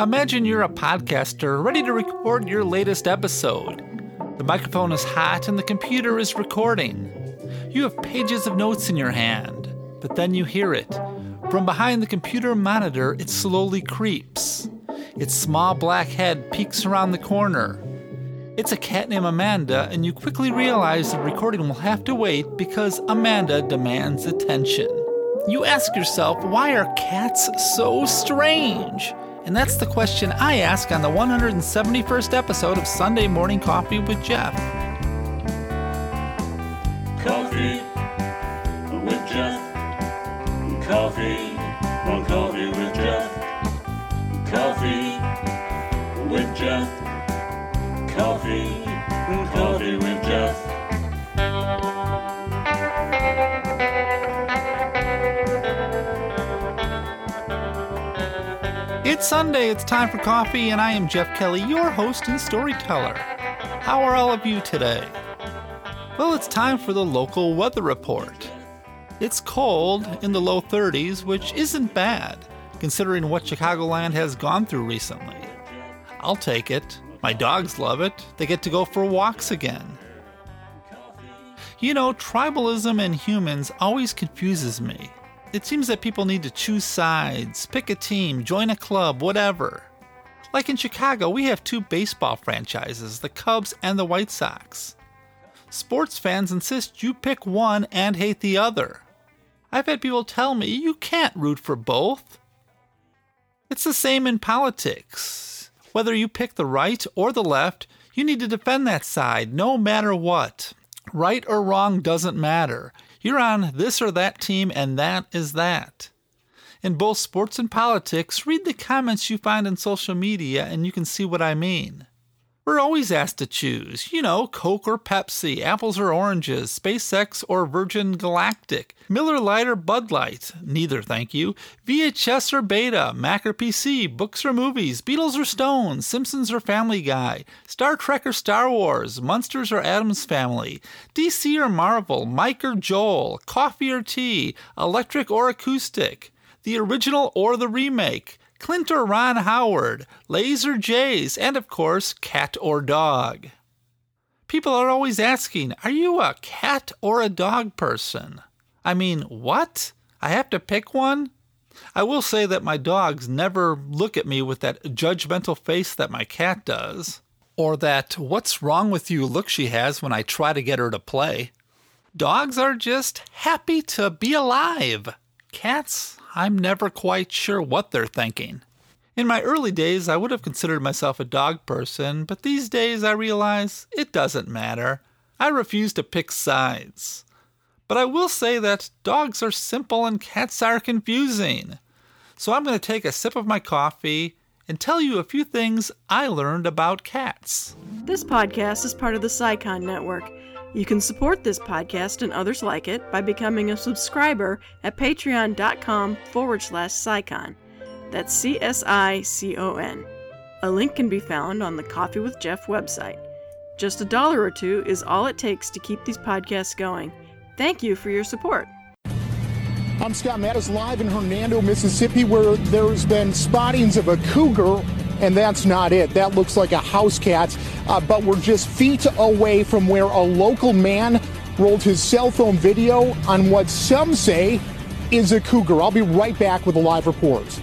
Imagine you're a podcaster ready to record your latest episode. The microphone is hot and the computer is recording. You have pages of notes in your hand, but then you hear it. From behind the computer monitor, it slowly creeps. Its small black head peeks around the corner. It's a cat named Amanda, and you quickly realize the recording will have to wait because Amanda demands attention. You ask yourself, why are cats so strange? And that's the question I ask on the 171st episode of Sunday Morning Coffee with Jeff. Coffee with Jeff. Coffee on Coffee with Jeff. Coffee with Jeff. Coffee It's Sunday, it's time for coffee, and I am Jeff Kelly, your host and storyteller. How are all of you today? Well, it's time for the local weather report. It's cold in the low 30s, which isn't bad, considering what Chicagoland has gone through recently. I'll take it. My dogs love it. They get to go for walks again. You know, tribalism in humans always confuses me. It seems that people need to choose sides, pick a team, join a club, whatever. Like in Chicago, we have two baseball franchises, the Cubs and the White Sox. Sports fans insist you pick one and hate the other. I've had people tell me you can't root for both. It's the same in politics. Whether you pick the right or the left, you need to defend that side no matter what. Right or wrong doesn't matter. You're on this or that team, and that is that. In both sports and politics, read the comments you find on social media and you can see what I mean. We're always asked to choose, you know, Coke or Pepsi, apples or oranges, SpaceX or Virgin Galactic, Miller Lite or Bud Light, neither thank you, VHS or Beta, Mac or PC, books or movies, Beatles or Stones, Simpsons or Family Guy, Star Trek or Star Wars, Munsters or Addams Family, DC or Marvel, Mike or Joel, coffee or tea, electric or acoustic, the original or the remake, Clint or Ron Howard, Laser Jays, and of course, cat or dog. People are always asking, are you a cat or a dog person? I mean, what? I have to pick one? I will say that my dogs never look at me with that judgmental face that my cat does, or that what's wrong with you look she has when I try to get her to play. Dogs are just happy to be alive. Cats, I'm never quite sure what they're thinking. In my early days, I would have considered myself a dog person, but these days I realize it doesn't matter. I refuse to pick sides. But I will say that dogs are simple and cats are confusing. So I'm going to take a sip of my coffee and tell you a few things I learned about cats. This podcast is part of the CSICON Network. You can support this podcast and others like it by becoming a subscriber at patreon.com forward slash CSICON. That's C S I C O N. A link can be found on the Coffee with Jeff website. Just a dollar or two is all it takes to keep these podcasts going. Thank you for your support. I'm Scott Mattis live in Hernando, Mississippi, where there's been spottings of a cougar, and that's not it. That looks like a house cat, uh, but we're just feet away from where a local man rolled his cell phone video on what some say is a cougar. I'll be right back with a live report.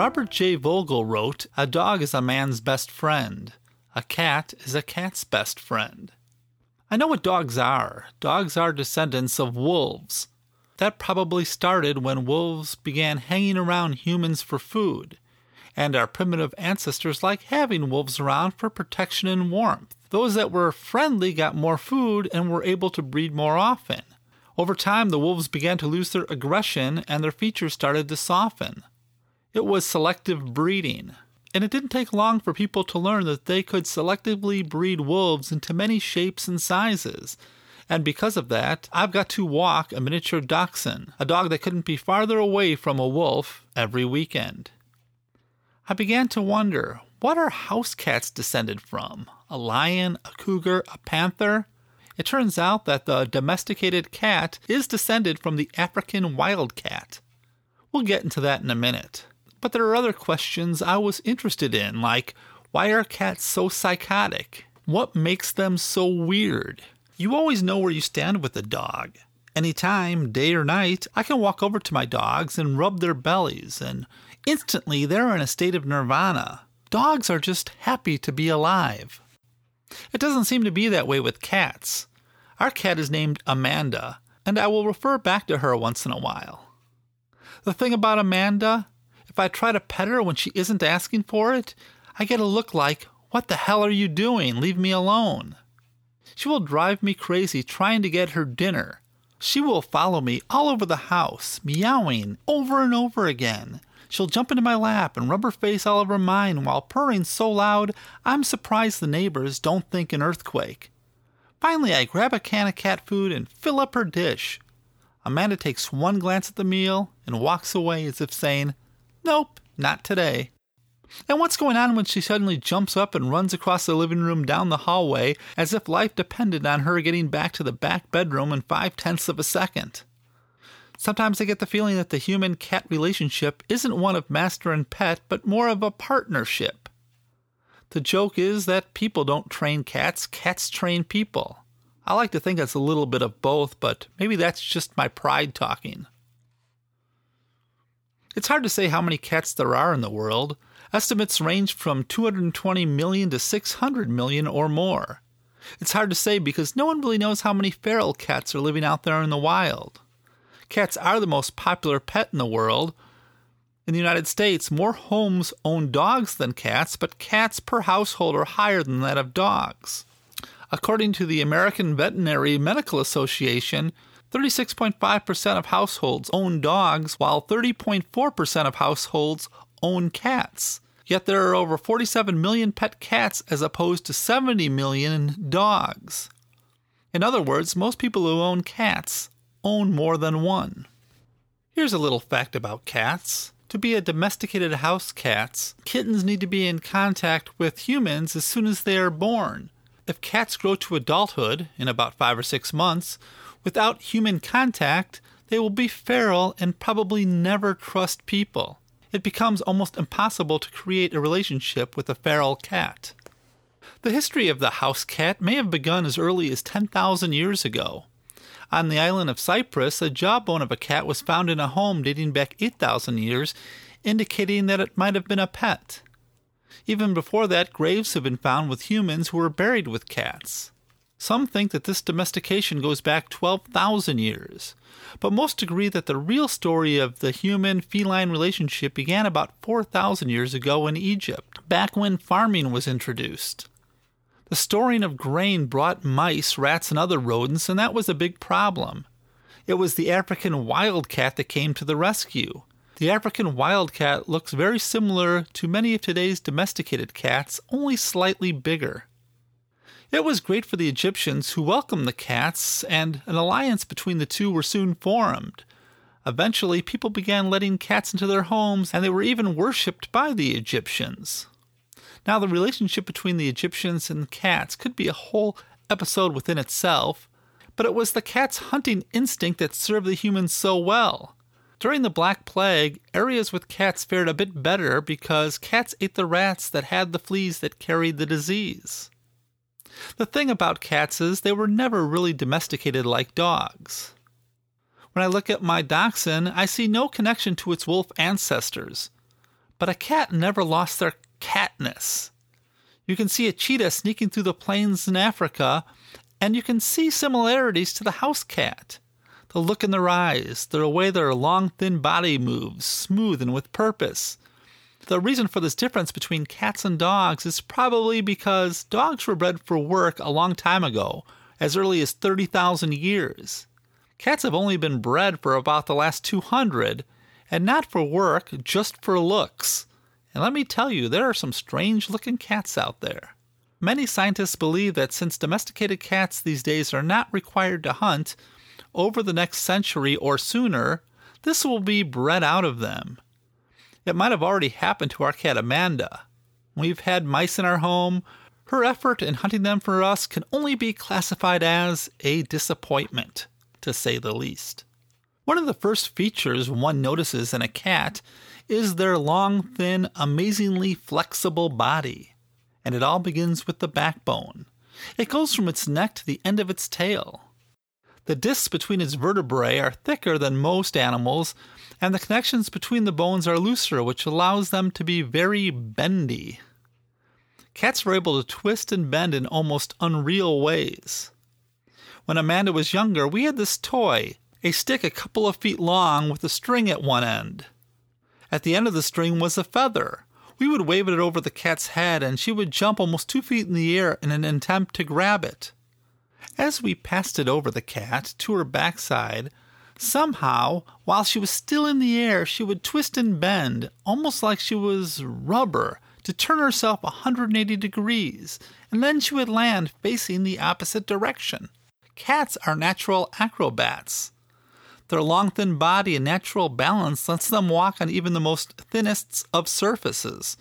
Robert J. Vogel wrote A dog is a man's best friend, a cat is a cat's best friend. I know what dogs are. Dogs are descendants of wolves. That probably started when wolves began hanging around humans for food, and our primitive ancestors liked having wolves around for protection and warmth. Those that were friendly got more food and were able to breed more often. Over time, the wolves began to lose their aggression and their features started to soften. It was selective breeding. And it didn't take long for people to learn that they could selectively breed wolves into many shapes and sizes. And because of that, I've got to walk a miniature dachshund, a dog that couldn't be farther away from a wolf, every weekend. I began to wonder what are house cats descended from? A lion, a cougar, a panther? It turns out that the domesticated cat is descended from the African wild cat. We'll get into that in a minute. But there are other questions I was interested in, like why are cats so psychotic? What makes them so weird? You always know where you stand with a dog. Anytime, day or night, I can walk over to my dogs and rub their bellies, and instantly they're in a state of nirvana. Dogs are just happy to be alive. It doesn't seem to be that way with cats. Our cat is named Amanda, and I will refer back to her once in a while. The thing about Amanda, if I try to pet her when she isn't asking for it, I get a look like, What the hell are you doing? Leave me alone. She will drive me crazy trying to get her dinner. She will follow me all over the house, meowing over and over again. She'll jump into my lap and rub her face all over mine while purring so loud I'm surprised the neighbors don't think an earthquake. Finally, I grab a can of cat food and fill up her dish. Amanda takes one glance at the meal and walks away as if saying, Nope, not today. And what's going on when she suddenly jumps up and runs across the living room down the hallway as if life depended on her getting back to the back bedroom in five tenths of a second? Sometimes I get the feeling that the human cat relationship isn't one of master and pet, but more of a partnership. The joke is that people don't train cats, cats train people. I like to think it's a little bit of both, but maybe that's just my pride talking. It's hard to say how many cats there are in the world. Estimates range from 220 million to 600 million or more. It's hard to say because no one really knows how many feral cats are living out there in the wild. Cats are the most popular pet in the world. In the United States, more homes own dogs than cats, but cats per household are higher than that of dogs. According to the American Veterinary Medical Association, 36.5% of households own dogs, while 30.4% of households own cats. Yet there are over 47 million pet cats as opposed to 70 million dogs. In other words, most people who own cats own more than one. Here's a little fact about cats. To be a domesticated house cat, kittens need to be in contact with humans as soon as they are born. If cats grow to adulthood in about five or six months without human contact, they will be feral and probably never trust people. It becomes almost impossible to create a relationship with a feral cat. The history of the house cat may have begun as early as 10,000 years ago. On the island of Cyprus, a jawbone of a cat was found in a home dating back 8,000 years, indicating that it might have been a pet. Even before that, graves have been found with humans who were buried with cats. Some think that this domestication goes back 12,000 years, but most agree that the real story of the human feline relationship began about 4,000 years ago in Egypt, back when farming was introduced. The storing of grain brought mice, rats, and other rodents, and that was a big problem. It was the African wildcat that came to the rescue. The African wildcat looks very similar to many of today's domesticated cats, only slightly bigger. It was great for the Egyptians who welcomed the cats, and an alliance between the two were soon formed. Eventually, people began letting cats into their homes, and they were even worshipped by the Egyptians. Now, the relationship between the Egyptians and cats could be a whole episode within itself, but it was the cat's hunting instinct that served the humans so well. During the Black Plague, areas with cats fared a bit better because cats ate the rats that had the fleas that carried the disease. The thing about cats is they were never really domesticated like dogs. When I look at my dachshund, I see no connection to its wolf ancestors. But a cat never lost their catness. You can see a cheetah sneaking through the plains in Africa, and you can see similarities to the house cat. The look in their eyes, the way their long, thin body moves, smooth and with purpose. The reason for this difference between cats and dogs is probably because dogs were bred for work a long time ago, as early as 30,000 years. Cats have only been bred for about the last 200, and not for work, just for looks. And let me tell you, there are some strange looking cats out there. Many scientists believe that since domesticated cats these days are not required to hunt, over the next century or sooner, this will be bred out of them. It might have already happened to our cat Amanda. We've had mice in our home. Her effort in hunting them for us can only be classified as a disappointment, to say the least. One of the first features one notices in a cat is their long, thin, amazingly flexible body. And it all begins with the backbone. It goes from its neck to the end of its tail. The discs between its vertebrae are thicker than most animals, and the connections between the bones are looser, which allows them to be very bendy. Cats are able to twist and bend in almost unreal ways. When Amanda was younger, we had this toy, a stick a couple of feet long with a string at one end. At the end of the string was a feather. We would wave it over the cat's head, and she would jump almost two feet in the air in an attempt to grab it. As we passed it over the cat to her backside, somehow, while she was still in the air, she would twist and bend, almost like she was rubber, to turn herself 180 degrees, and then she would land facing the opposite direction. Cats are natural acrobats. Their long, thin body and natural balance lets them walk on even the most thinnest of surfaces,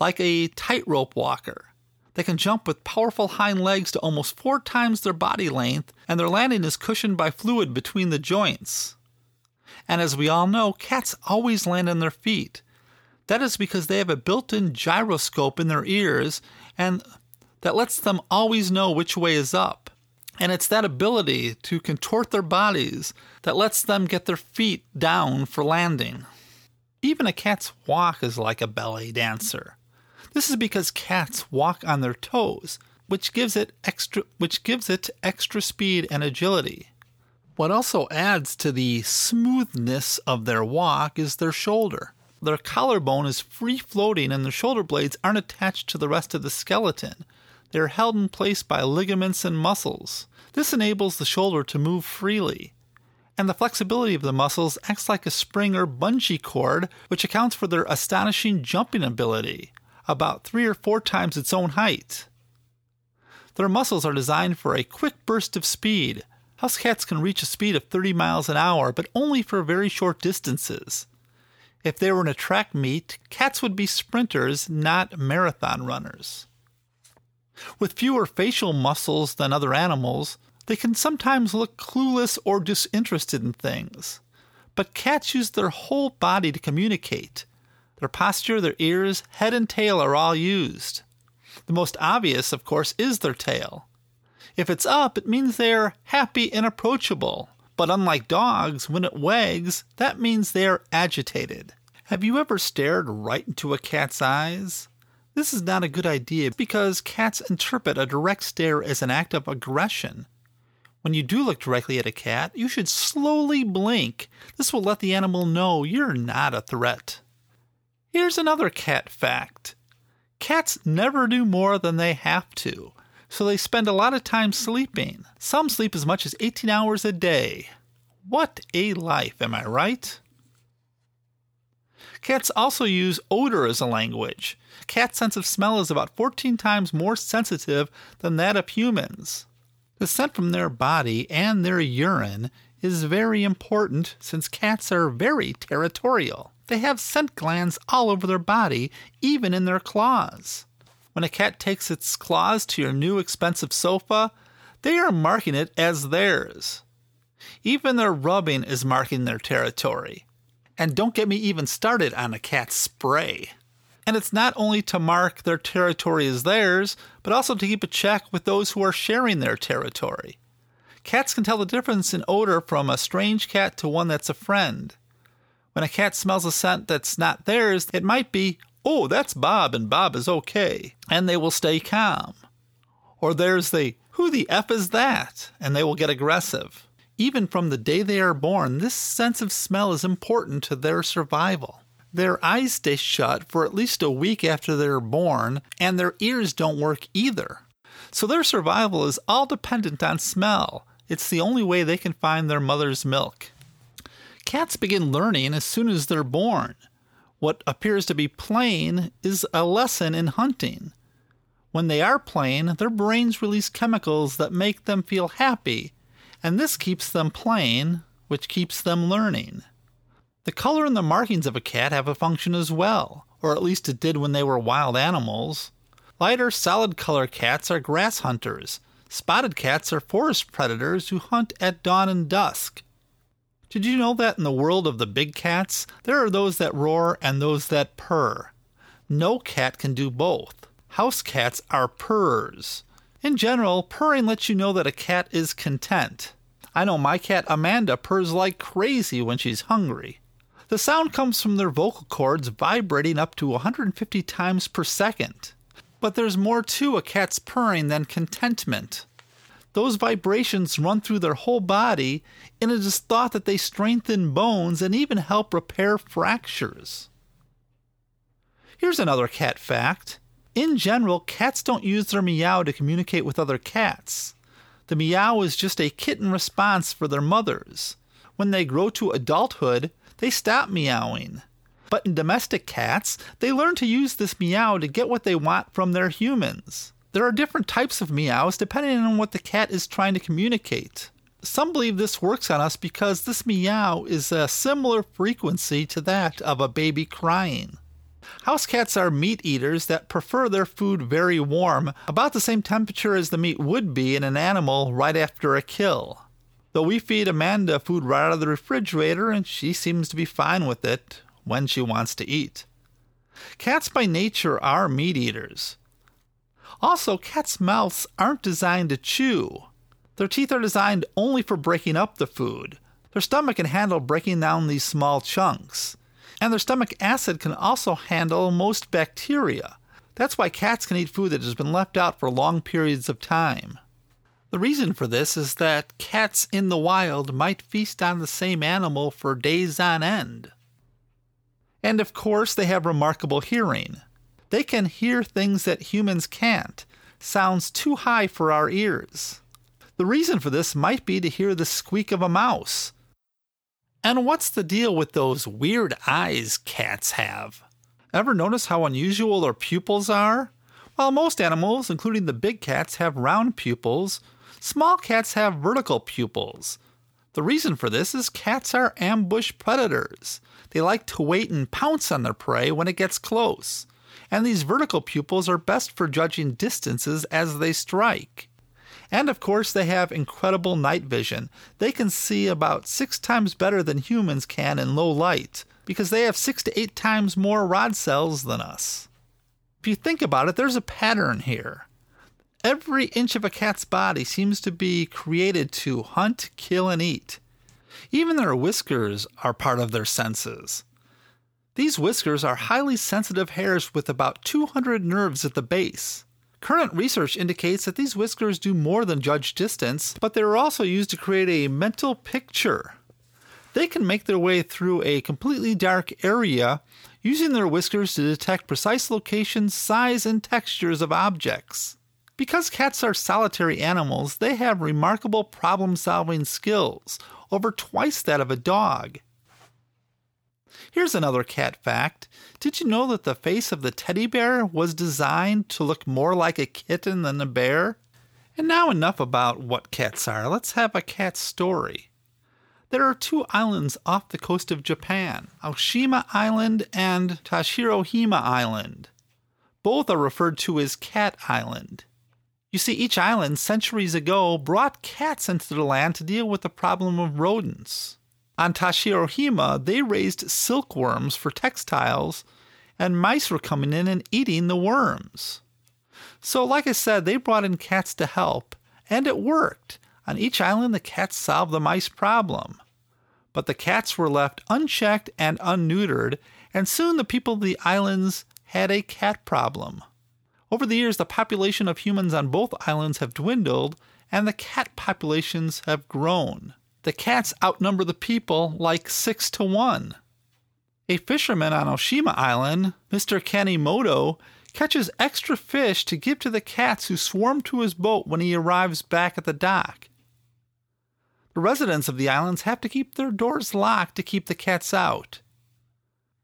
like a tightrope walker. They can jump with powerful hind legs to almost four times their body length, and their landing is cushioned by fluid between the joints. And as we all know, cats always land on their feet. That is because they have a built in gyroscope in their ears, and that lets them always know which way is up. And it's that ability to contort their bodies that lets them get their feet down for landing. Even a cat's walk is like a ballet dancer. This is because cats walk on their toes, which gives it extra which gives it extra speed and agility. What also adds to the smoothness of their walk is their shoulder. Their collarbone is free floating and their shoulder blades aren't attached to the rest of the skeleton, they are held in place by ligaments and muscles. This enables the shoulder to move freely. And the flexibility of the muscles acts like a spring or bungee cord, which accounts for their astonishing jumping ability, about three or four times its own height. Their muscles are designed for a quick burst of speed. House cats can reach a speed of 30 miles an hour, but only for very short distances. If they were in a track meet, cats would be sprinters, not marathon runners. With fewer facial muscles than other animals, they can sometimes look clueless or disinterested in things. But cats use their whole body to communicate. Their posture, their ears, head, and tail are all used. The most obvious, of course, is their tail. If it's up, it means they're happy and approachable. But unlike dogs, when it wags, that means they're agitated. Have you ever stared right into a cat's eyes? This is not a good idea because cats interpret a direct stare as an act of aggression. When you do look directly at a cat, you should slowly blink. This will let the animal know you're not a threat. Here's another cat fact cats never do more than they have to, so they spend a lot of time sleeping. Some sleep as much as 18 hours a day. What a life, am I right? Cats also use odor as a language. Cats' sense of smell is about 14 times more sensitive than that of humans. The scent from their body and their urine is very important since cats are very territorial. They have scent glands all over their body, even in their claws. When a cat takes its claws to your new expensive sofa, they are marking it as theirs. Even their rubbing is marking their territory. And don't get me even started on a cat's spray. And it's not only to mark their territory as theirs, but also to keep a check with those who are sharing their territory. Cats can tell the difference in odor from a strange cat to one that's a friend. When a cat smells a scent that's not theirs, it might be, oh, that's Bob and Bob is okay, and they will stay calm. Or there's the, who the F is that? And they will get aggressive. Even from the day they are born, this sense of smell is important to their survival. Their eyes stay shut for at least a week after they're born, and their ears don't work either. So their survival is all dependent on smell. It's the only way they can find their mother's milk. Cats begin learning as soon as they're born. What appears to be playing is a lesson in hunting. When they are playing, their brains release chemicals that make them feel happy, and this keeps them playing, which keeps them learning. The color and the markings of a cat have a function as well, or at least it did when they were wild animals. Lighter, solid color cats are grass hunters. Spotted cats are forest predators who hunt at dawn and dusk. Did you know that in the world of the big cats, there are those that roar and those that purr? No cat can do both. House cats are purrs. In general, purring lets you know that a cat is content. I know my cat Amanda purrs like crazy when she's hungry. The sound comes from their vocal cords vibrating up to 150 times per second. But there's more to a cat's purring than contentment. Those vibrations run through their whole body, and it is thought that they strengthen bones and even help repair fractures. Here's another cat fact. In general, cats don't use their meow to communicate with other cats. The meow is just a kitten response for their mothers. When they grow to adulthood, they stop meowing. But in domestic cats, they learn to use this meow to get what they want from their humans. There are different types of meows depending on what the cat is trying to communicate. Some believe this works on us because this meow is a similar frequency to that of a baby crying. House cats are meat eaters that prefer their food very warm, about the same temperature as the meat would be in an animal right after a kill. Though we feed Amanda food right out of the refrigerator and she seems to be fine with it when she wants to eat. Cats by nature are meat eaters. Also, cats' mouths aren't designed to chew. Their teeth are designed only for breaking up the food. Their stomach can handle breaking down these small chunks. And their stomach acid can also handle most bacteria. That's why cats can eat food that has been left out for long periods of time. The reason for this is that cats in the wild might feast on the same animal for days on end. And of course, they have remarkable hearing. They can hear things that humans can't, sounds too high for our ears. The reason for this might be to hear the squeak of a mouse. And what's the deal with those weird eyes cats have? Ever notice how unusual their pupils are? While most animals, including the big cats, have round pupils, small cats have vertical pupils. The reason for this is cats are ambush predators. They like to wait and pounce on their prey when it gets close and these vertical pupils are best for judging distances as they strike. And of course, they have incredible night vision. They can see about six times better than humans can in low light, because they have six to eight times more rod cells than us. If you think about it, there's a pattern here. Every inch of a cat's body seems to be created to hunt, kill, and eat. Even their whiskers are part of their senses. These whiskers are highly sensitive hairs with about 200 nerves at the base. Current research indicates that these whiskers do more than judge distance, but they are also used to create a mental picture. They can make their way through a completely dark area using their whiskers to detect precise locations, size, and textures of objects. Because cats are solitary animals, they have remarkable problem solving skills, over twice that of a dog. Here's another cat fact. Did you know that the face of the teddy bear was designed to look more like a kitten than a bear? And now, enough about what cats are. Let's have a cat story. There are two islands off the coast of Japan Aoshima Island and Tashirojima Island. Both are referred to as Cat Island. You see, each island centuries ago brought cats into the land to deal with the problem of rodents. On Tashirojima, they raised silkworms for textiles, and mice were coming in and eating the worms. So, like I said, they brought in cats to help, and it worked. On each island, the cats solved the mice problem. But the cats were left unchecked and unneutered, and soon the people of the islands had a cat problem. Over the years, the population of humans on both islands have dwindled, and the cat populations have grown. The cats outnumber the people like six to one. A fisherman on Oshima Island, Mr. Kanimoto, catches extra fish to give to the cats who swarm to his boat when he arrives back at the dock. The residents of the islands have to keep their doors locked to keep the cats out.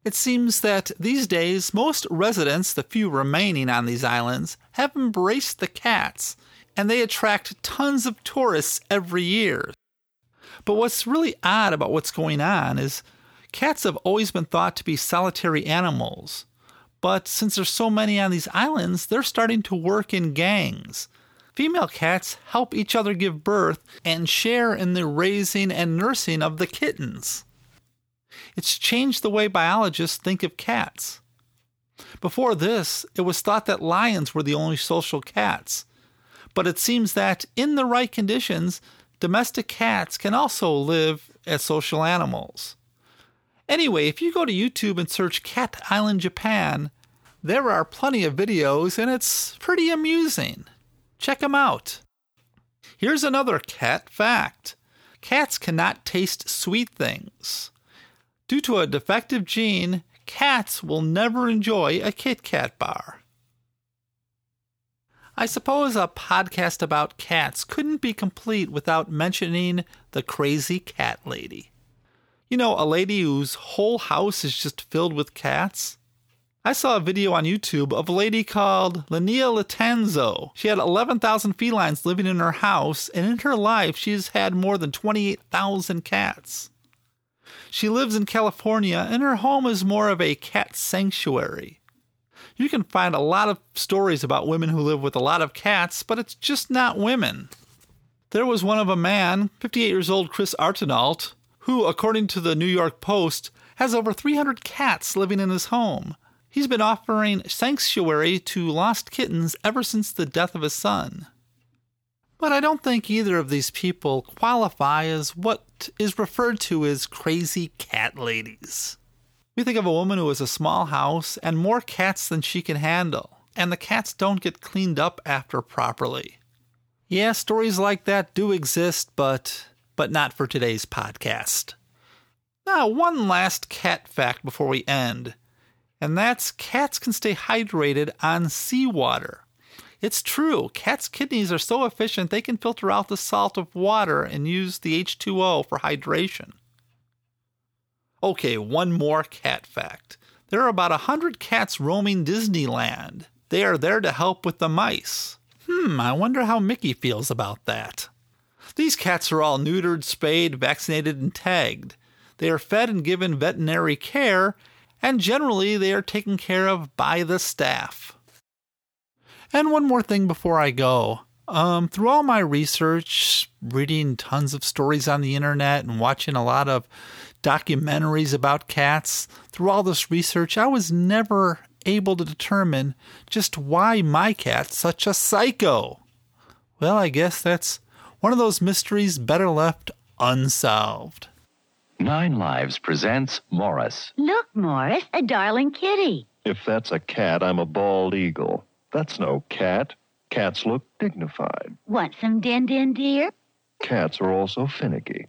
It seems that these days most residents, the few remaining on these islands, have embraced the cats, and they attract tons of tourists every year. But what's really odd about what's going on is Cats have always been thought to be solitary animals, but since there's so many on these islands, they're starting to work in gangs. Female cats help each other give birth and share in the raising and nursing of the kittens. It's changed the way biologists think of cats. Before this, it was thought that lions were the only social cats. But it seems that, in the right conditions, domestic cats can also live as social animals. Anyway, if you go to YouTube and search Cat Island Japan, there are plenty of videos and it's pretty amusing. Check them out. Here's another cat fact cats cannot taste sweet things. Due to a defective gene, cats will never enjoy a Kit Kat bar. I suppose a podcast about cats couldn't be complete without mentioning the crazy cat lady. You know, a lady whose whole house is just filled with cats? I saw a video on YouTube of a lady called Lynea Lattanzio. She had 11,000 felines living in her house, and in her life, she's had more than 28,000 cats. She lives in California, and her home is more of a cat sanctuary. You can find a lot of stories about women who live with a lot of cats, but it's just not women. There was one of a man, 58 years old Chris Artenault, who, according to the New York Post, has over 300 cats living in his home. He's been offering sanctuary to lost kittens ever since the death of his son. But I don't think either of these people qualify as what is referred to as crazy cat ladies. We think of a woman who has a small house and more cats than she can handle, and the cats don't get cleaned up after properly. Yeah, stories like that do exist, but but not for today's podcast. Now, one last cat fact before we end, and that's cats can stay hydrated on seawater. It's true, cats' kidneys are so efficient they can filter out the salt of water and use the H2O for hydration. Okay, one more cat fact. There are about a hundred cats roaming Disneyland. They are there to help with the mice. Hmm, I wonder how Mickey feels about that. These cats are all neutered, spayed, vaccinated, and tagged. They are fed and given veterinary care, and generally they are taken care of by the staff. And one more thing before I go. Um, through all my research, reading tons of stories on the internet and watching a lot of documentaries about cats, through all this research, I was never able to determine just why my cat's such a psycho. Well, I guess that's one of those mysteries better left unsolved. Nine Lives presents Morris. Look, Morris, a darling kitty. If that's a cat, I'm a bald eagle. That's no cat. Cats look dignified. Want some din din, dear? Cats are also finicky.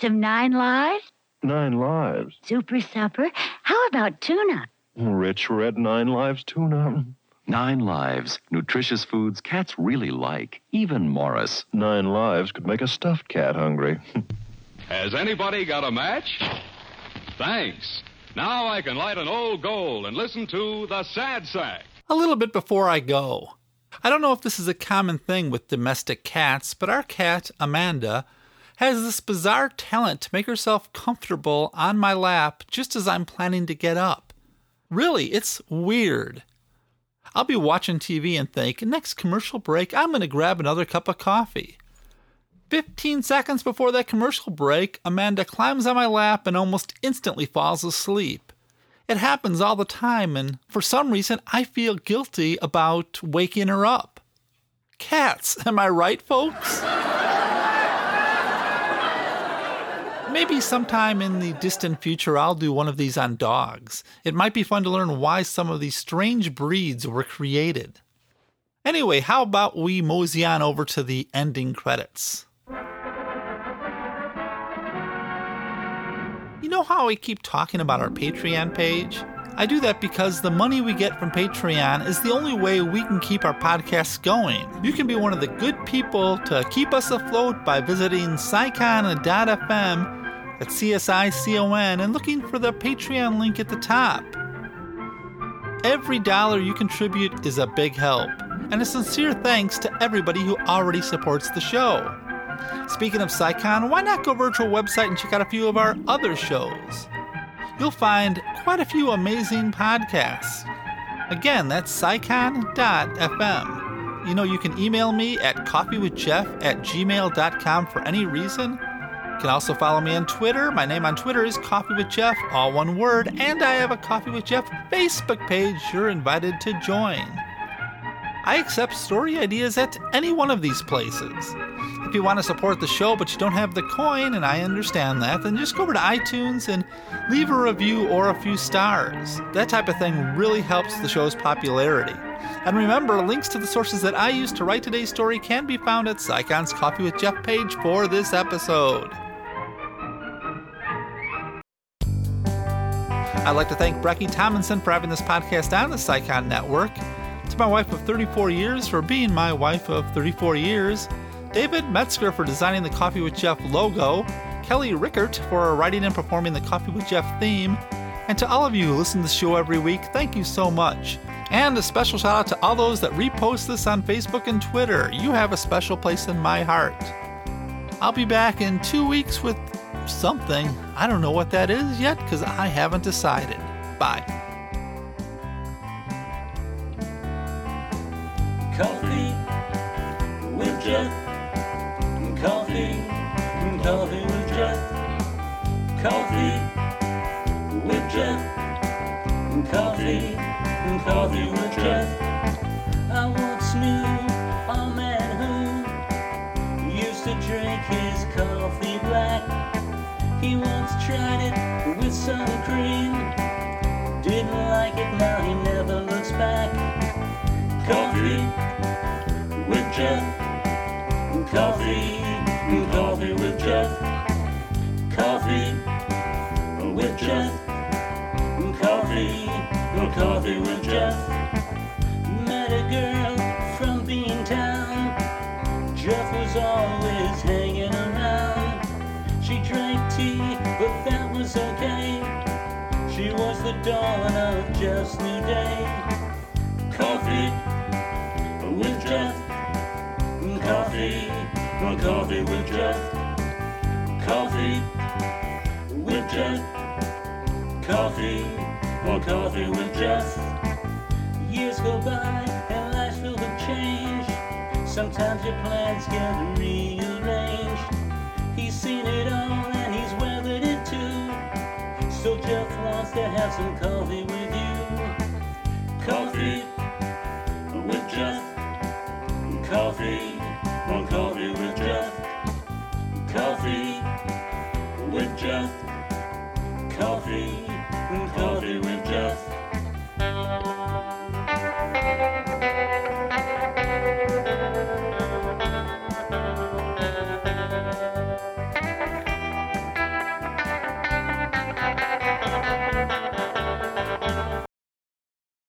Some nine lives? Nine lives. Super supper? How about tuna? Rich red nine lives tuna. Nine Lives, nutritious foods cats really like, even Morris. Nine lives could make a stuffed cat hungry. Has anybody got a match? Thanks. Now I can light an old gold and listen to the sad sack. A little bit before I go. I don't know if this is a common thing with domestic cats, but our cat, Amanda, has this bizarre talent to make herself comfortable on my lap just as I'm planning to get up. Really, it's weird. I'll be watching TV and think, next commercial break, I'm going to grab another cup of coffee. 15 seconds before that commercial break, Amanda climbs on my lap and almost instantly falls asleep. It happens all the time, and for some reason, I feel guilty about waking her up. Cats, am I right, folks? Maybe sometime in the distant future I'll do one of these on dogs. It might be fun to learn why some of these strange breeds were created. Anyway, how about we mosey on over to the ending credits? You know how I keep talking about our Patreon page? I do that because the money we get from Patreon is the only way we can keep our podcasts going. You can be one of the good people to keep us afloat by visiting CSICON.fm at CSICON and looking for the Patreon link at the top. Every dollar you contribute is a big help, and a sincere thanks to everybody who already supports the show. Speaking of CSICON, why not go virtual website and check out a few of our other shows? you'll find quite a few amazing podcasts. Again, that's csicon.fm. You know, you can email me at coffeewithjeff at gmail.com for any reason. You can also follow me on Twitter. My name on Twitter is Coffee with Jeff, all one word, and I have a Coffee with Jeff Facebook page you're invited to join. I accept story ideas at any one of these places. If you want to support the show but you don't have the coin, and I understand that, then just go over to iTunes and leave a review or a few stars. That type of thing really helps the show's popularity. And remember, links to the sources that I used to write today's story can be found at CSICON's Coffee with Jeff page for this episode. I'd like to thank Brecky Tomlinson for having this podcast on the CSICON Network to my wife of 34 years for being my wife of 34 years, David Metzger for designing the Coffee with Jeff logo, Kelly Rickert for writing and performing the Coffee with Jeff theme, and to all of you who listen to the show every week, thank you so much. And a special shout out to all those that repost this on Facebook and Twitter. You have a special place in my heart. I'll be back in two weeks with something. I don't know what that is yet because I haven't decided. Bye. Coffee with Jeff. Coffee, coffee with Jeff. Coffee with Jeff. Coffee, coffee with Jeff. I once knew a man who used to drink his coffee black. He once tried it with some cream. Didn't like it, now he never looks back. Coffee with Jeff. Coffee, coffee with Jeff. Coffee with Jeff. Coffee, coffee with Jeff. Met dawn of Jeff's new day. Coffee with Jeff. Coffee, coffee with Jeff. Coffee with Jeff. Coffee, coffee with Jeff. Years go by and life's filled with change. Sometimes your plans get rearranged. Some coffee with you. Coffee with